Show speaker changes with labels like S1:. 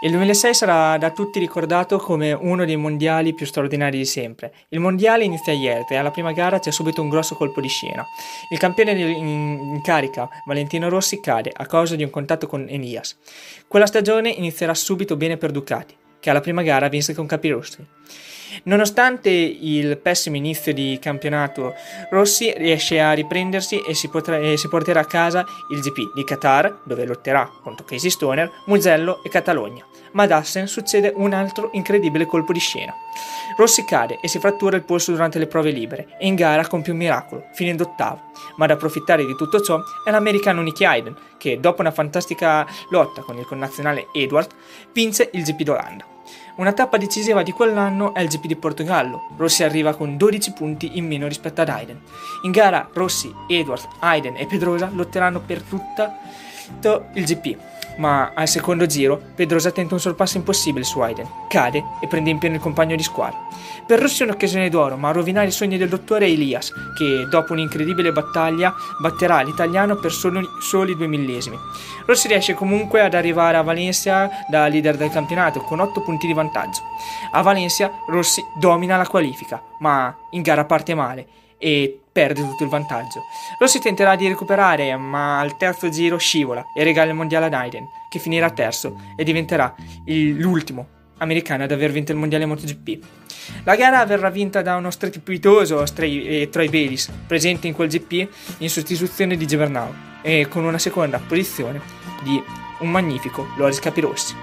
S1: Il 2006 sarà da tutti ricordato come uno dei mondiali più straordinari di sempre. Il mondiale inizia ieri e alla prima gara c'è subito un grosso colpo di scena. Il campione in carica, Valentino Rossi, cade a causa di un contatto con Elias. Quella stagione inizierà subito bene per Ducati, che alla prima gara vinse con Capirossi. Nonostante il pessimo inizio di campionato, Rossi riesce a riprendersi e si, potrà, e si porterà a casa il GP di Qatar, dove lotterà contro Casey Stoner, Mugello e Catalogna. Ma ad Assen succede un altro incredibile colpo di scena. Rossi cade e si frattura il polso durante le prove libere e in gara compie un miracolo, finendo ottavo. Ma ad approfittare di tutto ciò è l'americano Nicky Hayden, che dopo una fantastica lotta con il connazionale Edward, vince il GP d'Olanda. Una tappa decisiva di quell'anno è il GP di Portogallo. Rossi arriva con 12 punti in meno rispetto ad Hayden. In gara Rossi, Edwards, Hayden e Pedrosa lotteranno per tutto il GP, ma al secondo giro Pedrosa tenta un sorpasso impossibile su Hayden, cade e prende in pieno il compagno di squadra. Per Rossi è un'occasione d'oro, ma a rovinare i sogni del dottore è Elias, che dopo un'incredibile battaglia batterà l'italiano per solo, soli due millesimi. Rossi riesce comunque ad arrivare a Valencia da leader del campionato con 8 punti di vantaggio. A Valencia Rossi domina la qualifica, ma in gara parte male e perde tutto il vantaggio. Rossi tenterà di recuperare, ma al terzo giro scivola e regala il mondiale ad Aiden, che finirà terzo e diventerà l'ultimo americano ad aver vinto il mondiale MotoGP. La gara verrà vinta da uno strepitoso eh, Troy Bayliss, presente in quel GP in sostituzione di Gevernau, e con una seconda posizione di un magnifico Loris Capirossi.